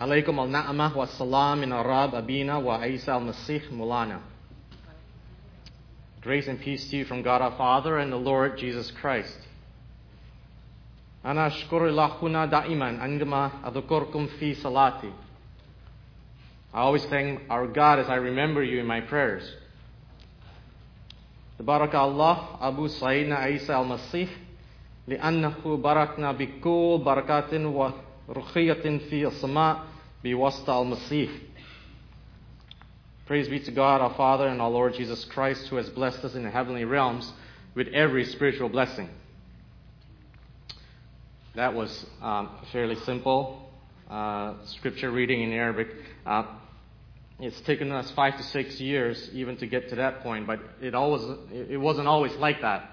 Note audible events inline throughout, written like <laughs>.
عليكم النعمة والسلام من الرب أبينا وعيسى المسيح مولانا. Grace and peace to you from God our Father and the Lord Jesus Christ. أنا أشكر الله هنا دائما عندما أذكركم في صلاتي. I always thank our God as I remember you in my prayers. تبارك الله أبو سيدنا عيسى المسيح لأنه باركنا بكل بركات ورخية في السماء بواسطة المسيح. Praise be to God, our Father, and our Lord Jesus Christ, who has blessed us in the heavenly realms with every spiritual blessing. That was um, fairly simple uh, scripture reading in Arabic. Uh, it's taken us five to six years even to get to that point, but it always it wasn't always like that.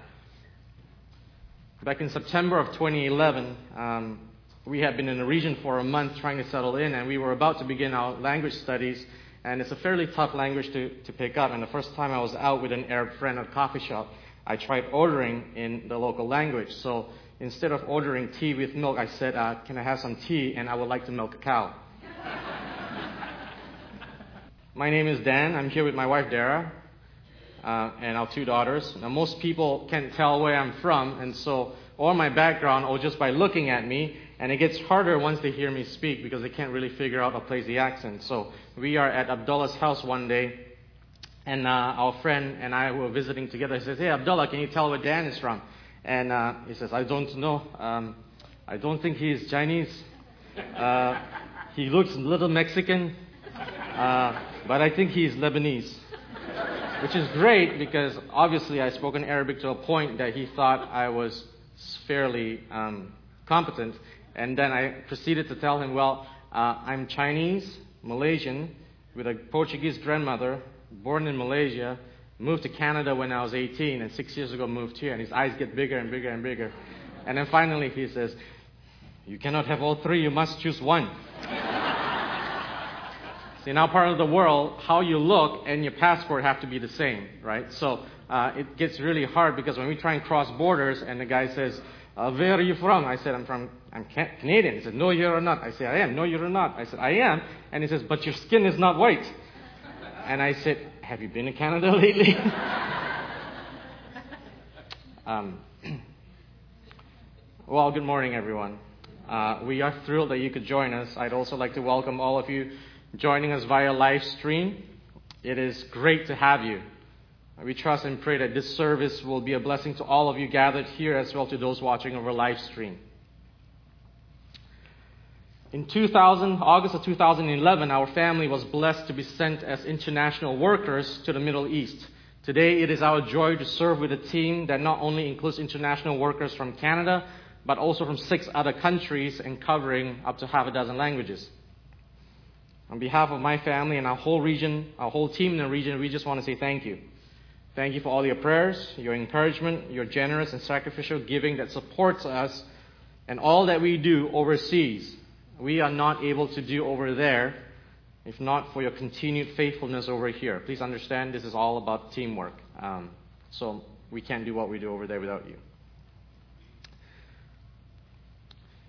Back in September of 2011, um, we had been in the region for a month trying to settle in, and we were about to begin our language studies. And it's a fairly tough language to, to pick up. And the first time I was out with an Arab friend at a coffee shop, I tried ordering in the local language. So instead of ordering tea with milk, I said, uh, Can I have some tea? And I would like to milk a cow. <laughs> my name is Dan. I'm here with my wife, Dara, uh, and our two daughters. Now, most people can't tell where I'm from, and so, or my background, or just by looking at me, and it gets harder once they hear me speak because they can't really figure out place the accent. So we are at Abdullah's house one day, and uh, our friend and I were visiting together. He says, "Hey, Abdullah, can you tell where Dan is from?" And uh, he says, "I don't know. Um, I don't think he is Chinese. Uh, he looks a little Mexican, uh, but I think he's Lebanese." Which is great because obviously I spoke in Arabic to a point that he thought I was fairly um, competent. And then I proceeded to tell him, well, uh, I'm Chinese, Malaysian, with a Portuguese grandmother, born in Malaysia, moved to Canada when I was 18, and six years ago moved here. And his eyes get bigger and bigger and bigger. And then finally he says, You cannot have all three, you must choose one. <laughs> See, our part of the world, how you look and your passport have to be the same, right? So uh, it gets really hard because when we try and cross borders and the guy says, uh, where are you from? I said, I'm from, I'm Canadian. He said, no, you're not. I said, I am. No, you're not. I said, I am. And he says, but your skin is not white. And I said, have you been to Canada <laughs> lately? <laughs> um, <clears throat> well, good morning, everyone. Uh, we are thrilled that you could join us. I'd also like to welcome all of you joining us via live stream. It is great to have you. We trust and pray that this service will be a blessing to all of you gathered here as well to those watching over live stream. In 2000, August of 2011, our family was blessed to be sent as international workers to the Middle East. Today, it is our joy to serve with a team that not only includes international workers from Canada, but also from six other countries and covering up to half a dozen languages. On behalf of my family and our whole region, our whole team in the region, we just want to say thank you. Thank you for all your prayers, your encouragement, your generous and sacrificial giving that supports us and all that we do overseas. We are not able to do over there if not for your continued faithfulness over here. Please understand this is all about teamwork. Um, so we can't do what we do over there without you.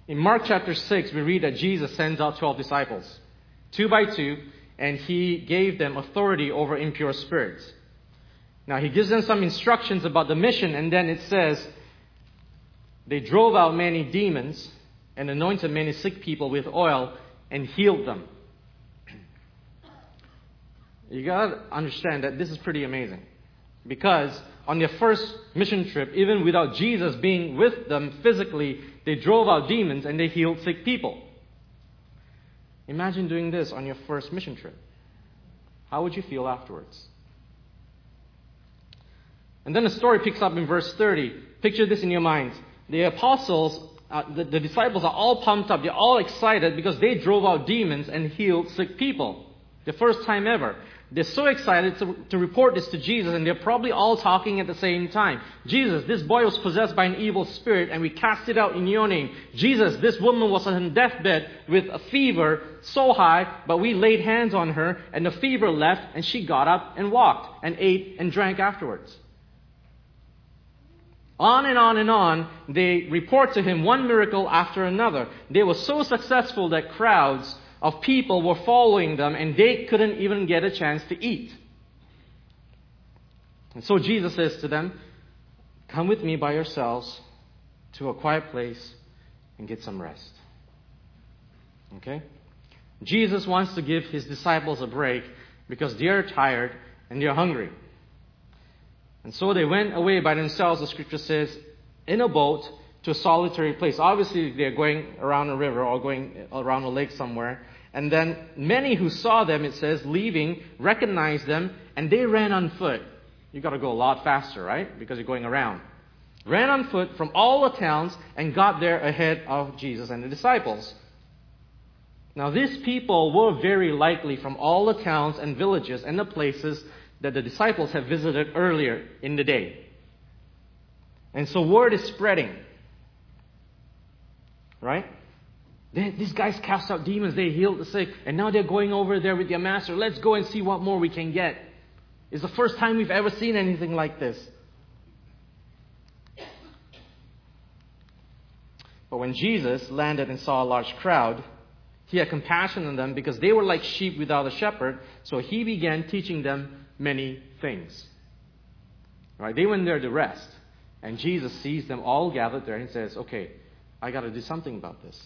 In Mark chapter 6, we read that Jesus sends out 12 disciples, two by two, and he gave them authority over impure spirits. Now, he gives them some instructions about the mission, and then it says they drove out many demons and anointed many sick people with oil and healed them. <clears throat> You gotta understand that this is pretty amazing. Because on their first mission trip, even without Jesus being with them physically, they drove out demons and they healed sick people. Imagine doing this on your first mission trip. How would you feel afterwards? And then the story picks up in verse 30. Picture this in your mind. The apostles, uh, the, the disciples are all pumped up. They're all excited because they drove out demons and healed sick people. The first time ever. They're so excited to, to report this to Jesus, and they're probably all talking at the same time. Jesus, this boy was possessed by an evil spirit, and we cast it out in your name. Jesus, this woman was on deathbed with a fever so high, but we laid hands on her, and the fever left, and she got up and walked, and ate and drank afterwards. On and on and on, they report to him one miracle after another. They were so successful that crowds of people were following them and they couldn't even get a chance to eat. And so Jesus says to them, Come with me by yourselves to a quiet place and get some rest. Okay? Jesus wants to give his disciples a break because they're tired and they're hungry. And so they went away by themselves, the scripture says, in a boat to a solitary place. Obviously, they're going around a river or going around a lake somewhere. And then many who saw them, it says, leaving, recognized them, and they ran on foot. You've got to go a lot faster, right? Because you're going around. Ran on foot from all the towns and got there ahead of Jesus and the disciples. Now, these people were very likely from all the towns and villages and the places that the disciples have visited earlier in the day. And so word is spreading. Right? They, these guys cast out demons, they healed the sick, and now they're going over there with their master. Let's go and see what more we can get. It's the first time we've ever seen anything like this. But when Jesus landed and saw a large crowd, he had compassion on them because they were like sheep without a shepherd, so he began teaching them many things. Right? They went there to rest. And Jesus sees them all gathered there and says, Okay, I got to do something about this.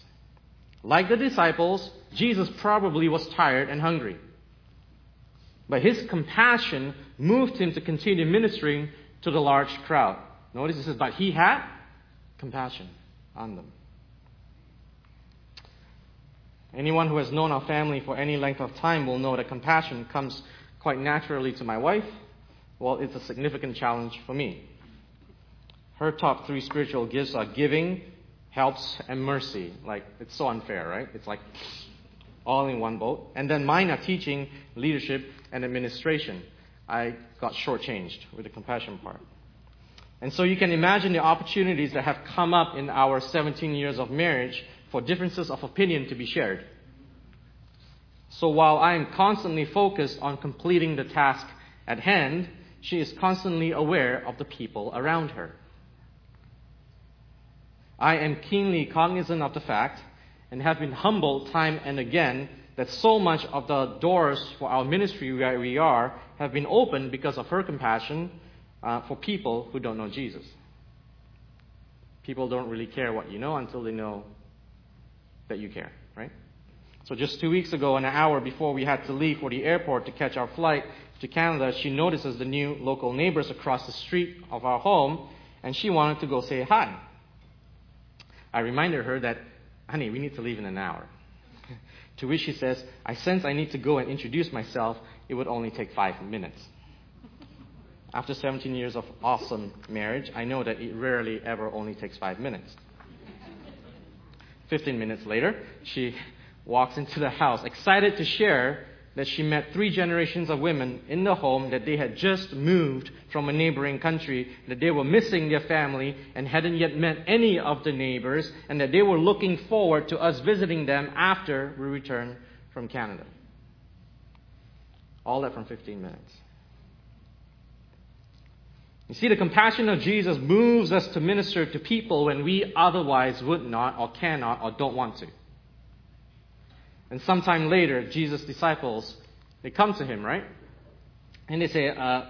Like the disciples, Jesus probably was tired and hungry. But his compassion moved him to continue ministering to the large crowd. Notice it says, But he had compassion on them. Anyone who has known our family for any length of time will know that compassion comes quite naturally to my wife. Well, it's a significant challenge for me. Her top three spiritual gifts are giving, helps, and mercy. Like, it's so unfair, right? It's like all in one boat. And then mine are teaching, leadership, and administration. I got shortchanged with the compassion part. And so you can imagine the opportunities that have come up in our 17 years of marriage for differences of opinion to be shared. So while I am constantly focused on completing the task at hand, she is constantly aware of the people around her. I am keenly cognizant of the fact and have been humbled time and again that so much of the doors for our ministry where we are have been opened because of her compassion uh, for people who don't know Jesus. People don't really care what you know until they know that you care? So just two weeks ago, an hour before we had to leave for the airport to catch our flight to Canada, she notices the new local neighbors across the street of our home, and she wanted to go say hi. I reminded her that, honey, we need to leave in an hour. <laughs> to which she says, I sense I need to go and introduce myself. It would only take five minutes. <laughs> After 17 years of awesome marriage, I know that it rarely ever only takes five minutes. <laughs> 15 minutes later, she walks into the house, excited to share that she met three generations of women in the home that they had just moved from a neighboring country, that they were missing their family and hadn't yet met any of the neighbors, and that they were looking forward to us visiting them after we return from Canada. All that from 15 minutes. You see, the compassion of Jesus moves us to minister to people when we otherwise would not, or cannot, or don't want to. And sometime later, Jesus' disciples, they come to him, right? And they say, uh,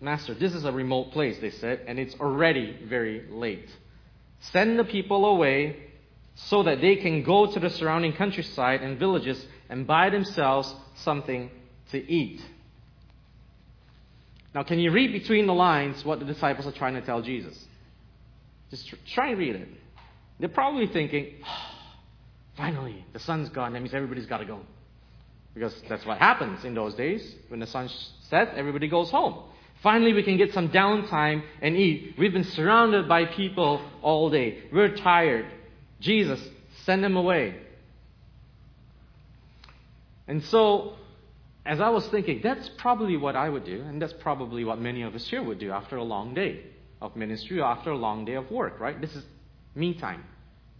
Master, this is a remote place, they said, and it's already very late. Send the people away so that they can go to the surrounding countryside and villages and buy themselves something to eat. Now, can you read between the lines what the disciples are trying to tell Jesus? Just try and read it. They're probably thinking, oh, Finally, the sun's gone. That means everybody's got to go. Because that's what happens in those days. When the sun sets, everybody goes home. Finally, we can get some downtime and eat. We've been surrounded by people all day. We're tired. Jesus, send them away. And so, as I was thinking, that's probably what I would do, and that's probably what many of us here would do after a long day of ministry, after a long day of work, right? This is me time.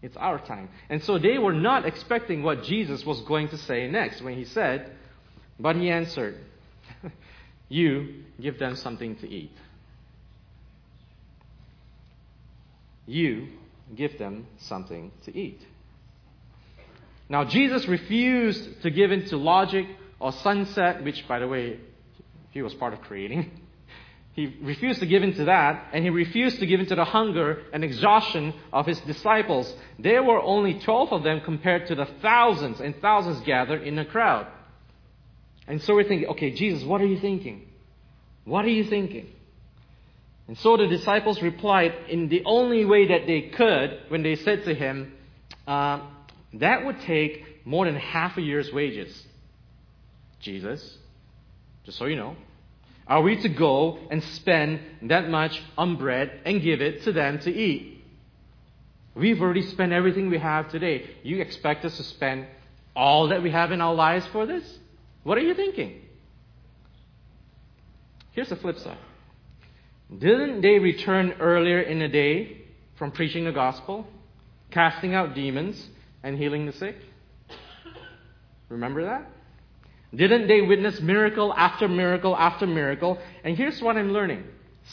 It's our time. And so they were not expecting what Jesus was going to say next when he said, But he answered, <laughs> You give them something to eat. You give them something to eat. Now, Jesus refused to give in to logic or sunset, which, by the way, he was part of creating. <laughs> He refused to give in to that, and he refused to give in to the hunger and exhaustion of his disciples. There were only 12 of them compared to the thousands and thousands gathered in the crowd. And so we're thinking, okay, Jesus, what are you thinking? What are you thinking? And so the disciples replied in the only way that they could when they said to him, uh, That would take more than half a year's wages. Jesus, just so you know, are we to go and spend that much on bread and give it to them to eat? We've already spent everything we have today. You expect us to spend all that we have in our lives for this? What are you thinking? Here's the flip side. Didn't they return earlier in the day from preaching the gospel, casting out demons, and healing the sick? Remember that? Didn't they witness miracle after miracle after miracle? And here's what I'm learning.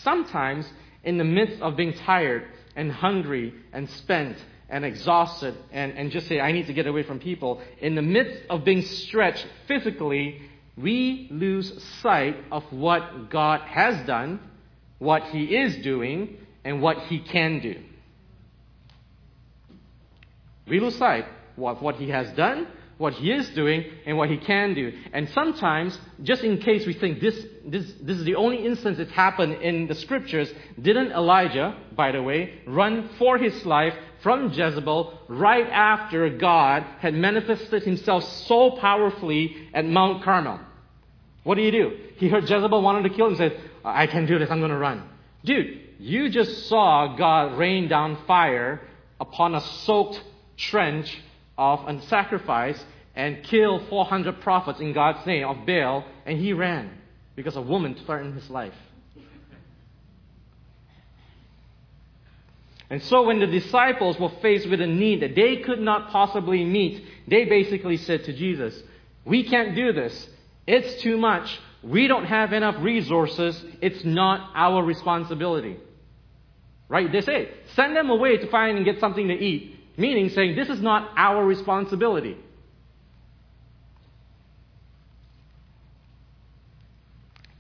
Sometimes, in the midst of being tired and hungry and spent and exhausted and, and just say, I need to get away from people, in the midst of being stretched physically, we lose sight of what God has done, what He is doing, and what He can do. We lose sight of what He has done what he is doing and what he can do. And sometimes, just in case we think this, this, this is the only instance it's happened in the scriptures, didn't Elijah, by the way, run for his life from Jezebel right after God had manifested himself so powerfully at Mount Carmel? What did he do? He heard Jezebel wanted to kill him and said, I can do this, I'm going to run. Dude, you just saw God rain down fire upon a soaked trench of a sacrifice and kill 400 prophets in God's name of Baal, and he ran because a woman threatened his life. And so when the disciples were faced with a need that they could not possibly meet, they basically said to Jesus, We can't do this. It's too much. We don't have enough resources. It's not our responsibility. Right? They say, send them away to find and get something to eat. Meaning, saying, this is not our responsibility.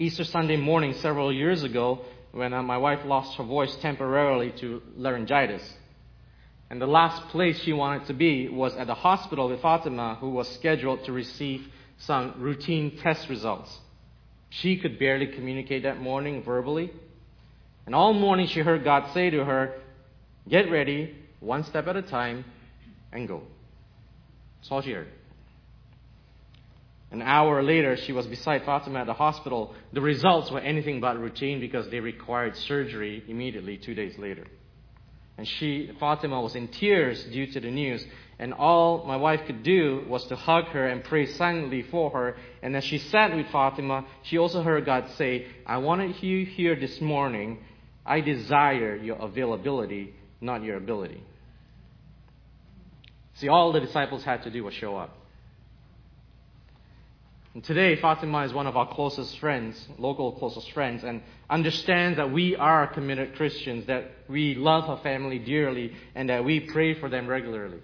Easter Sunday morning, several years ago, when uh, my wife lost her voice temporarily to laryngitis. And the last place she wanted to be was at the hospital with Fatima, who was scheduled to receive some routine test results. She could barely communicate that morning verbally. And all morning she heard God say to her, Get ready, one step at a time, and go. All she heard. An hour later, she was beside Fatima at the hospital. The results were anything but routine because they required surgery immediately two days later. And she, Fatima, was in tears due to the news. And all my wife could do was to hug her and pray silently for her. And as she sat with Fatima, she also heard God say, I wanted you here this morning. I desire your availability, not your ability. See, all the disciples had to do was show up. And today, Fatima is one of our closest friends, local closest friends, and understands that we are committed Christians, that we love her family dearly, and that we pray for them regularly.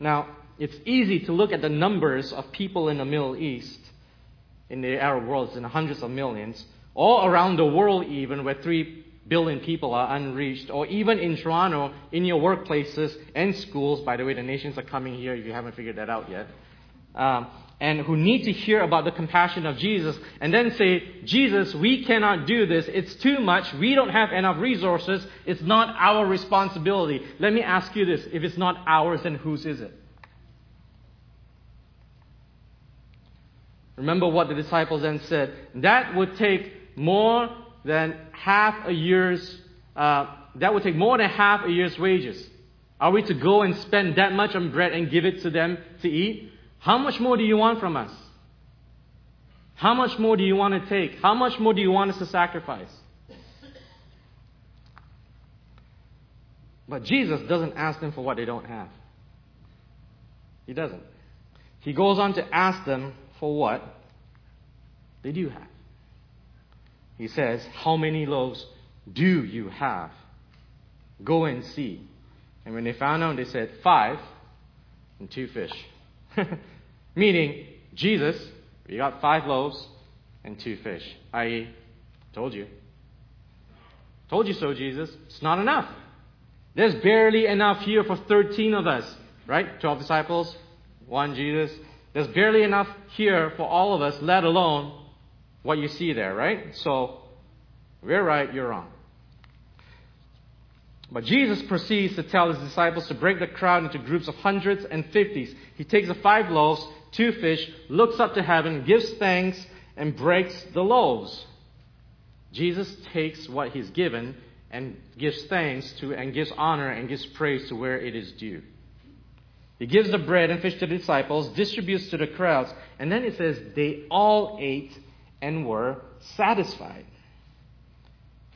Now, it's easy to look at the numbers of people in the Middle East, in the Arab world, in the hundreds of millions, all around the world, even, where three billion people are unreached, or even in Toronto, in your workplaces and schools. By the way, the nations are coming here if you haven't figured that out yet. Um, and who need to hear about the compassion of Jesus and then say, Jesus, we cannot do this. It's too much. We don't have enough resources. It's not our responsibility. Let me ask you this. If it's not ours, then whose is it? Remember what the disciples then said. That would take more than half a year's, uh, that would take more than half a year's wages. Are we to go and spend that much on bread and give it to them to eat? How much more do you want from us? How much more do you want to take? How much more do you want us to sacrifice? But Jesus doesn't ask them for what they don't have. He doesn't. He goes on to ask them for what they do have. He says, How many loaves do you have? Go and see. And when they found out, they said, Five and two fish. <laughs> Meaning, Jesus, we got five loaves and two fish. I told you. Told you so, Jesus. It's not enough. There's barely enough here for 13 of us, right? 12 disciples, one Jesus. There's barely enough here for all of us, let alone what you see there, right? So, we're right, you're wrong. But Jesus proceeds to tell his disciples to break the crowd into groups of hundreds and fifties. He takes the five loaves, two fish, looks up to heaven, gives thanks, and breaks the loaves. Jesus takes what he's given and gives thanks to, and gives honor and gives praise to where it is due. He gives the bread and fish to the disciples, distributes to the crowds, and then it says they all ate and were satisfied.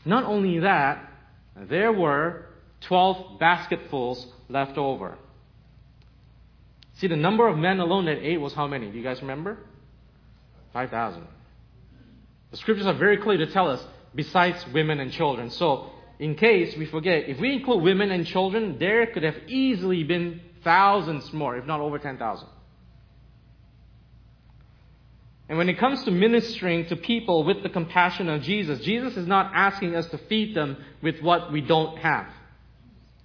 Not only that, there were 12 basketfuls left over. See, the number of men alone that ate was how many? Do you guys remember? 5,000. The scriptures are very clear to tell us, besides women and children. So, in case we forget, if we include women and children, there could have easily been thousands more, if not over 10,000. And when it comes to ministering to people with the compassion of Jesus, Jesus is not asking us to feed them with what we don't have.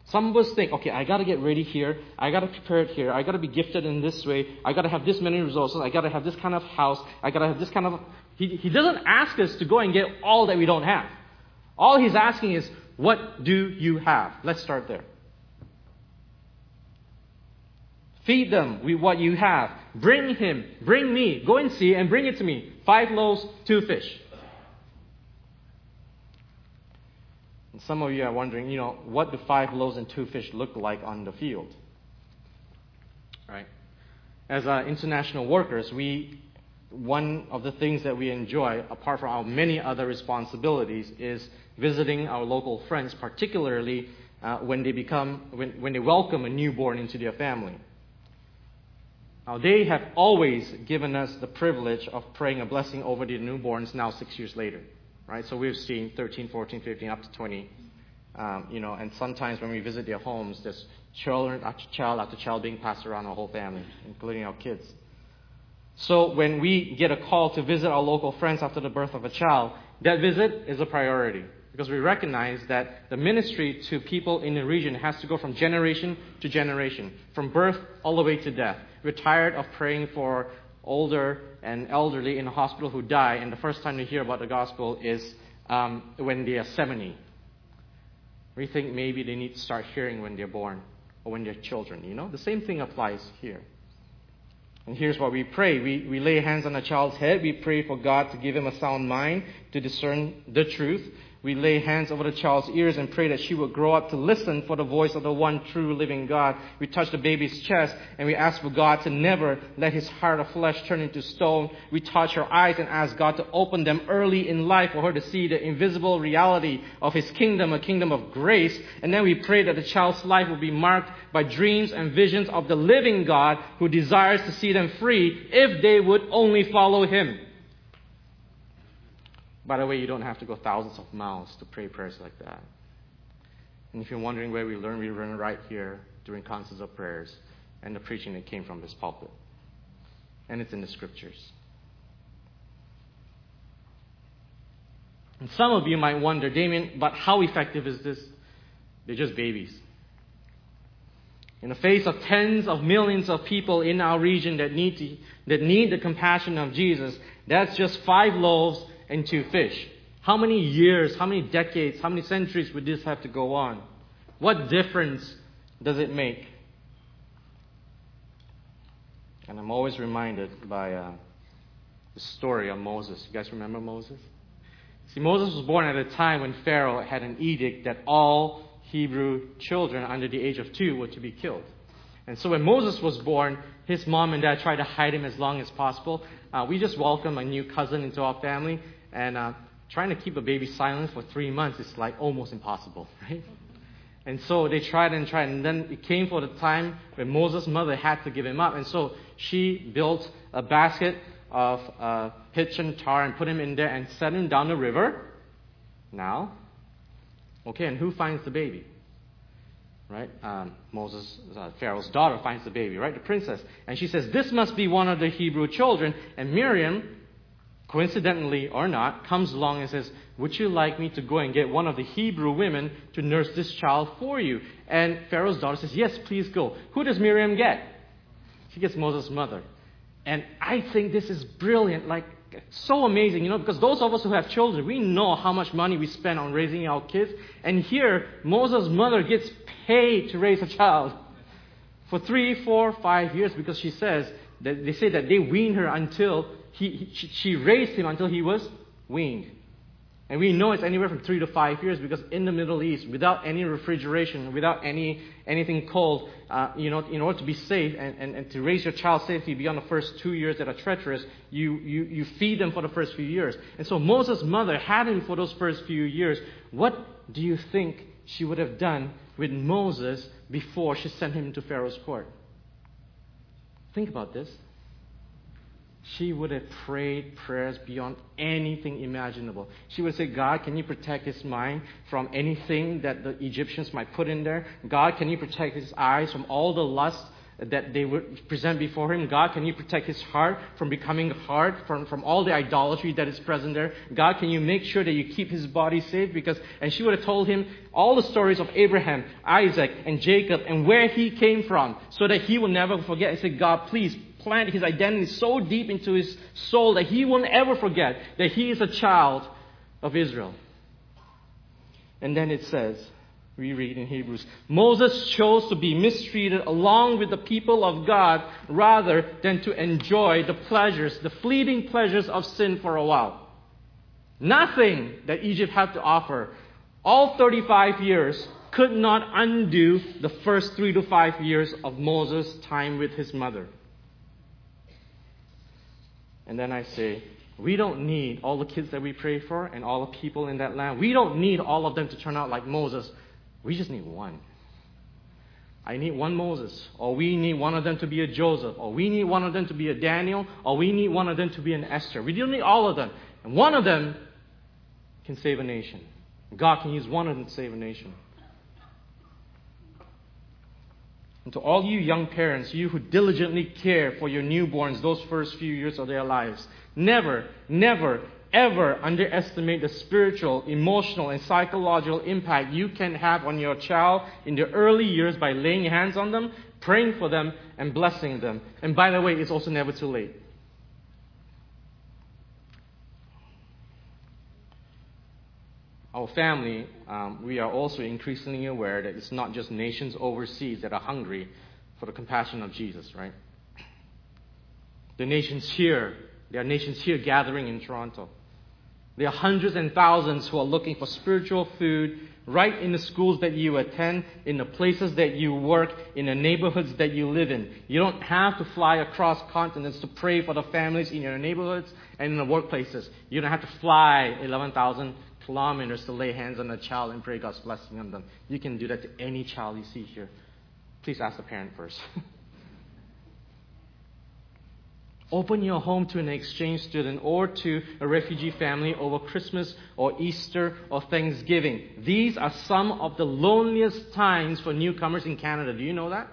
Some of us think, okay, I gotta get ready here, I gotta prepare it here, I gotta be gifted in this way, I gotta have this many resources, I gotta have this kind of house, I gotta have this kind of. He, he doesn't ask us to go and get all that we don't have. All he's asking is, what do you have? Let's start there. Feed them with what you have. Bring him, bring me, go and see and bring it to me. Five loaves, two fish. And some of you are wondering, you know, what do five loaves and two fish look like on the field? Right? As uh, international workers, we one of the things that we enjoy, apart from our many other responsibilities, is visiting our local friends, particularly uh, when they become when, when they welcome a newborn into their family. Now, they have always given us the privilege of praying a blessing over the newborns now six years later. Right? So we've seen 13, 14, 15, up to 20. Um, you know, and sometimes when we visit their homes, there's children after child after child being passed around our whole family, including our kids. So when we get a call to visit our local friends after the birth of a child, that visit is a priority because we recognize that the ministry to people in the region has to go from generation to generation, from birth all the way to death. We're tired of praying for older and elderly in a hospital who die, and the first time they hear about the gospel is um, when they are 70. We think maybe they need to start hearing when they're born or when they're children. You know, the same thing applies here. And here's what we pray. We, we lay hands on a child's head. We pray for God to give him a sound mind to discern the truth. We lay hands over the child's ears and pray that she will grow up to listen for the voice of the one true living God. We touch the baby's chest and we ask for God to never let his heart of flesh turn into stone. We touch her eyes and ask God to open them early in life for her to see the invisible reality of his kingdom, a kingdom of grace. And then we pray that the child's life will be marked by dreams and visions of the living God who desires to see them free if they would only follow him. By the way, you don't have to go thousands of miles to pray prayers like that. And if you're wondering where we learn, we learn right here during concerts of prayers and the preaching that came from this pulpit. And it's in the scriptures. And some of you might wonder, Damien, but how effective is this? They're just babies. In the face of tens of millions of people in our region that need, to, that need the compassion of Jesus, that's just five loaves and two fish. How many years, how many decades, how many centuries would this have to go on? What difference does it make? And I'm always reminded by uh, the story of Moses. You guys remember Moses? See, Moses was born at a time when Pharaoh had an edict that all Hebrew children under the age of two were to be killed. And so when Moses was born, his mom and dad tried to hide him as long as possible. Uh, we just welcomed a new cousin into our family, and uh, trying to keep a baby silent for three months is like almost impossible, <laughs> right? And so they tried and tried, and then it came for the time when Moses' mother had to give him up. And so she built a basket of uh, pitch and tar and put him in there and set him down the river. Now, okay, and who finds the baby? right? Um, Moses, uh, Pharaoh's daughter, finds the baby, right? The princess. And she says, This must be one of the Hebrew children. And Miriam, coincidentally or not, comes along and says, Would you like me to go and get one of the Hebrew women to nurse this child for you? And Pharaoh's daughter says, Yes, please go. Who does Miriam get? She gets Moses' mother. And I think this is brilliant, like so amazing, you know, because those of us who have children, we know how much money we spend on raising our kids. And here, Moses' mother gets paid to raise a child for three, four, five years because she says that they say that they wean her until he, he, she raised him until he was weaned. And we know it's anywhere from three to five years because in the Middle East, without any refrigeration, without any anything cold, uh, you know, in order to be safe and, and, and to raise your child safely beyond the first two years that are treacherous, you, you, you feed them for the first few years. And so Moses' mother had him for those first few years. What do you think she would have done with Moses before she sent him to Pharaoh's court? Think about this she would have prayed prayers beyond anything imaginable. She would say, God, can you protect his mind from anything that the Egyptians might put in there? God, can you protect his eyes from all the lust that they would present before him? God, can you protect his heart from becoming hard, from, from all the idolatry that is present there? God, can you make sure that you keep his body safe? Because, and she would have told him all the stories of Abraham, Isaac, and Jacob, and where he came from, so that he will never forget. I said, God, please plant his identity so deep into his soul that he won't ever forget that he is a child of Israel. And then it says, we read in Hebrews, Moses chose to be mistreated along with the people of God rather than to enjoy the pleasures, the fleeting pleasures of sin for a while. Nothing that Egypt had to offer, all 35 years, could not undo the first three to five years of Moses' time with his mother. And then I say, we don't need all the kids that we pray for and all the people in that land. We don't need all of them to turn out like Moses. We just need one. I need one Moses, or we need one of them to be a Joseph, or we need one of them to be a Daniel, or we need one of them to be an Esther. We don't need all of them. And one of them can save a nation. God can use one of them to save a nation. And to all you young parents, you who diligently care for your newborns those first few years of their lives, never, never, ever underestimate the spiritual, emotional, and psychological impact you can have on your child in the early years by laying hands on them, praying for them, and blessing them. And by the way, it's also never too late. Our family, um, we are also increasingly aware that it's not just nations overseas that are hungry for the compassion of Jesus, right? The nations here, there are nations here gathering in Toronto. There are hundreds and thousands who are looking for spiritual food right in the schools that you attend, in the places that you work, in the neighborhoods that you live in. You don't have to fly across continents to pray for the families in your neighborhoods and in the workplaces. You don't have to fly 11,000 kilometers to lay hands on a child and pray God's blessing on them. You can do that to any child you see here. Please ask the parent first. <laughs> Open your home to an exchange student or to a refugee family over Christmas or Easter or Thanksgiving. These are some of the loneliest times for newcomers in Canada. Do you know that?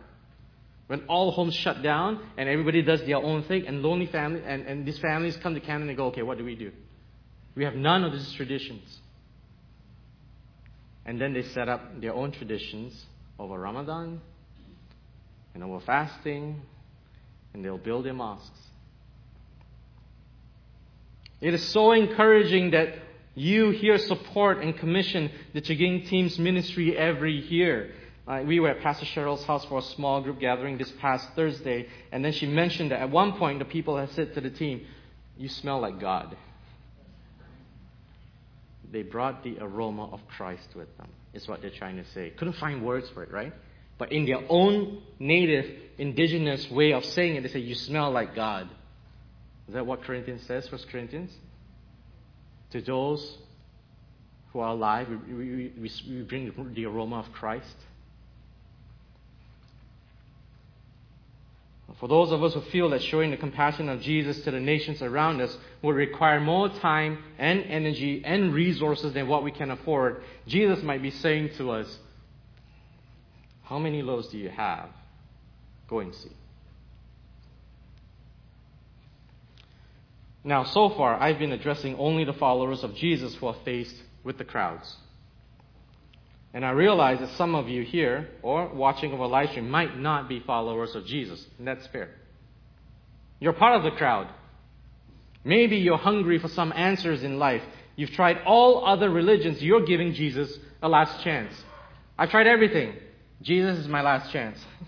When all homes shut down and everybody does their own thing, and lonely family and, and these families come to Canada and go, okay, what do we do? We have none of these traditions. And then they set up their own traditions over Ramadan and over fasting, and they'll build their mosques. It is so encouraging that you here support and commission the Chaging Team's ministry every year. Uh, we were at Pastor Cheryl's house for a small group gathering this past Thursday, and then she mentioned that at one point the people had said to the team, You smell like God they brought the aroma of Christ with them, is what they're trying to say. Couldn't find words for it, right? But in their own native, indigenous way of saying it, they say, You smell like God. Is that what Corinthians says, First Corinthians? To those who are alive, we, we, we, we bring the aroma of Christ. For those of us who feel that showing the compassion of Jesus to the nations around us would require more time and energy and resources than what we can afford, Jesus might be saying to us, How many loaves do you have? Go and see. Now, so far, I've been addressing only the followers of Jesus who are faced with the crowds. And I realize that some of you here or watching over live stream might not be followers of Jesus, and that's fair. You're part of the crowd. Maybe you're hungry for some answers in life. You've tried all other religions. You're giving Jesus a last chance. I've tried everything. Jesus is my last chance. <laughs>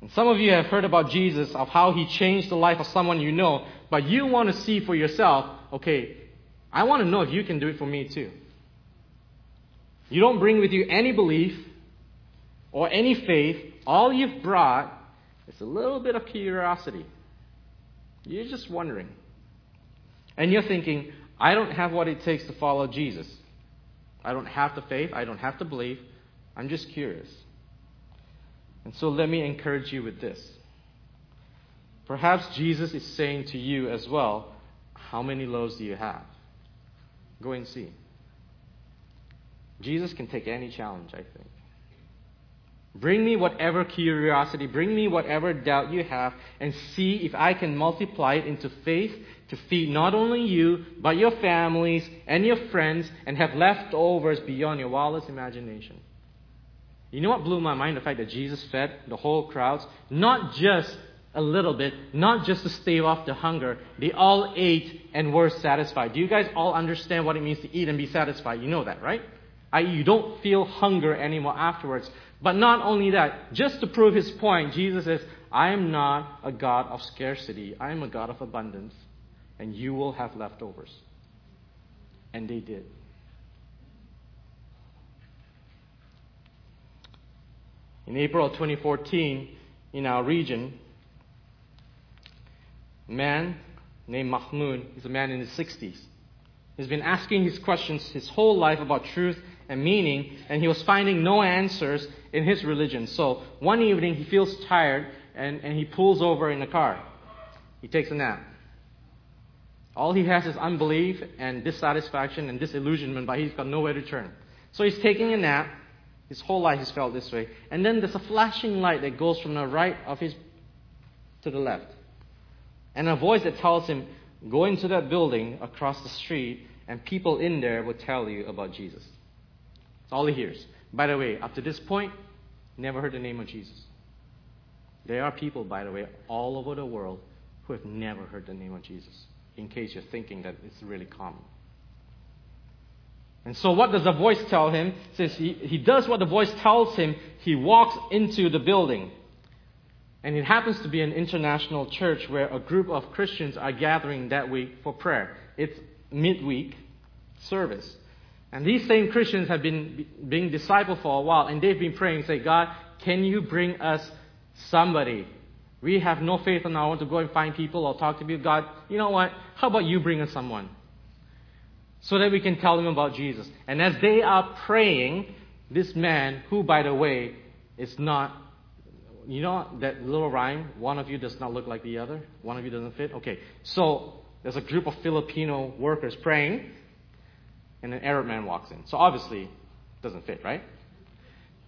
And some of you have heard about Jesus, of how he changed the life of someone you know, but you want to see for yourself, okay, I want to know if you can do it for me too. You don't bring with you any belief or any faith. All you've brought is a little bit of curiosity. You're just wondering. And you're thinking, I don't have what it takes to follow Jesus. I don't have the faith. I don't have to believe. I'm just curious. And so let me encourage you with this. Perhaps Jesus is saying to you as well, How many loaves do you have? Go and see. Jesus can take any challenge, I think. Bring me whatever curiosity, bring me whatever doubt you have, and see if I can multiply it into faith to feed not only you, but your families and your friends, and have leftovers beyond your wildest imagination. You know what blew my mind? The fact that Jesus fed the whole crowds, not just a little bit, not just to stave off the hunger. They all ate and were satisfied. Do you guys all understand what it means to eat and be satisfied? You know that, right? I, you don't feel hunger anymore afterwards. But not only that, just to prove his point, Jesus says, I am not a God of scarcity. I am a God of abundance. And you will have leftovers. And they did. In April of 2014, in our region, a man named Mahmoud, he's a man in his 60s. He's been asking his questions his whole life about truth and meaning, and he was finding no answers in his religion. So one evening he feels tired and, and he pulls over in the car. He takes a nap. All he has is unbelief and dissatisfaction and disillusionment, but he's got nowhere to turn. So he's taking a nap. His whole life he's felt this way. And then there's a flashing light that goes from the right of his to the left. And a voice that tells him, Go into that building across the street, and people in there will tell you about Jesus. That's all he hears. By the way, up to this point, never heard the name of Jesus. There are people, by the way, all over the world who have never heard the name of Jesus, in case you're thinking that it's really common. And so, what does the voice tell him? It says he, he does what the voice tells him. He walks into the building. And it happens to be an international church where a group of Christians are gathering that week for prayer. It's midweek service. And these same Christians have been being discipled for a while, and they've been praying, say, God, can you bring us somebody? We have no faith in our own to go and find people or talk to people. God, you know what? How about you bring us someone? So that we can tell them about Jesus. And as they are praying, this man, who, by the way, is not, you know that little rhyme, one of you does not look like the other, one of you doesn't fit? Okay, so there's a group of Filipino workers praying, and an Arab man walks in. So obviously, it doesn't fit, right?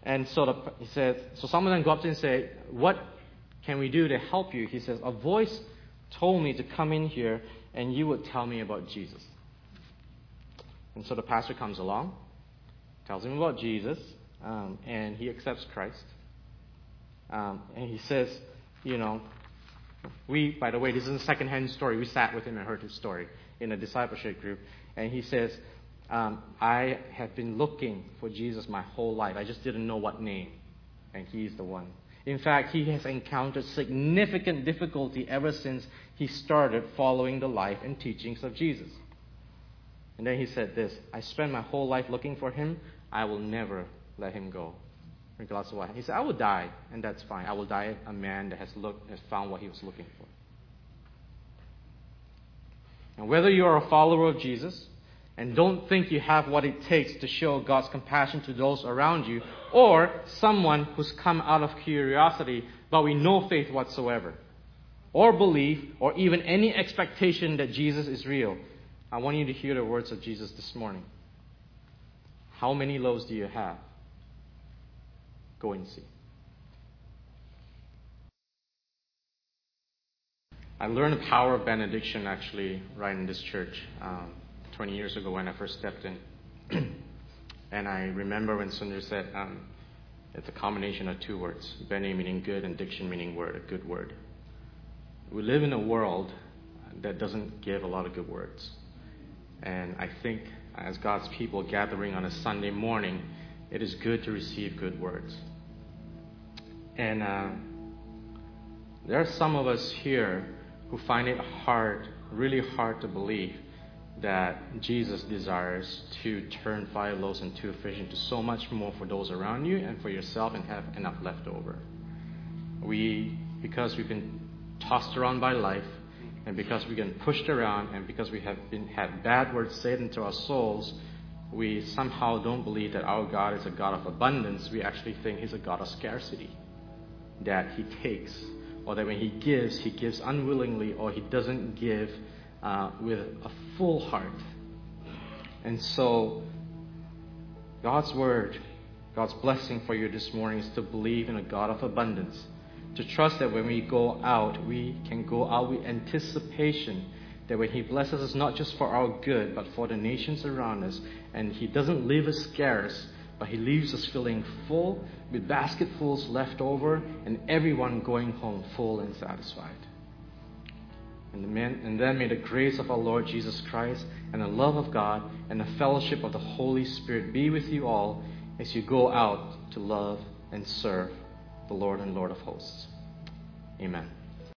And so the, he says, so some of them go up to him and say, What can we do to help you? He says, A voice told me to come in here and you would tell me about Jesus. And so the pastor comes along, tells him about Jesus, um, and he accepts Christ. Um, and he says, You know, we, by the way, this is a second-hand story. We sat with him and heard his story in a discipleship group. And he says, um, I have been looking for Jesus my whole life. I just didn't know what name. And he's the one. In fact, he has encountered significant difficulty ever since he started following the life and teachings of Jesus. And then he said this I spent my whole life looking for him. I will never let him go. Glass of water. He said, I will die, and that's fine. I will die a man that has looked has found what he was looking for. And whether you are a follower of Jesus and don't think you have what it takes to show God's compassion to those around you, or someone who's come out of curiosity but with no faith whatsoever, or belief, or even any expectation that Jesus is real, I want you to hear the words of Jesus this morning. How many loaves do you have? Go and see. I learned the power of benediction actually right in this church um, 20 years ago when I first stepped in. <clears throat> and I remember when Sundar said um, it's a combination of two words bene meaning good and diction meaning word, a good word. We live in a world that doesn't give a lot of good words. And I think as God's people gathering on a Sunday morning, it is good to receive good words. And uh, there are some of us here who find it hard, really hard to believe that Jesus desires to turn five loaves and two fish into so much more for those around you and for yourself and have enough left over. We, because we've been tossed around by life, and because we've been pushed around, and because we have been had bad words said into our souls, we somehow don't believe that our God is a God of abundance. We actually think He's a God of scarcity. That He takes, or that when He gives, He gives unwillingly, or He doesn't give uh, with a full heart. And so, God's Word, God's blessing for you this morning is to believe in a God of abundance. To trust that when we go out, we can go out with anticipation that when He blesses us, not just for our good, but for the nations around us, and He doesn't leave us scarce, but He leaves us feeling full, with basketfuls left over, and everyone going home full and satisfied. And, then, may the grace of our Lord Jesus Christ, and the love of God, and the fellowship of the Holy Spirit be with you all as you go out to love and serve the Lord and Lord of hosts. Amen.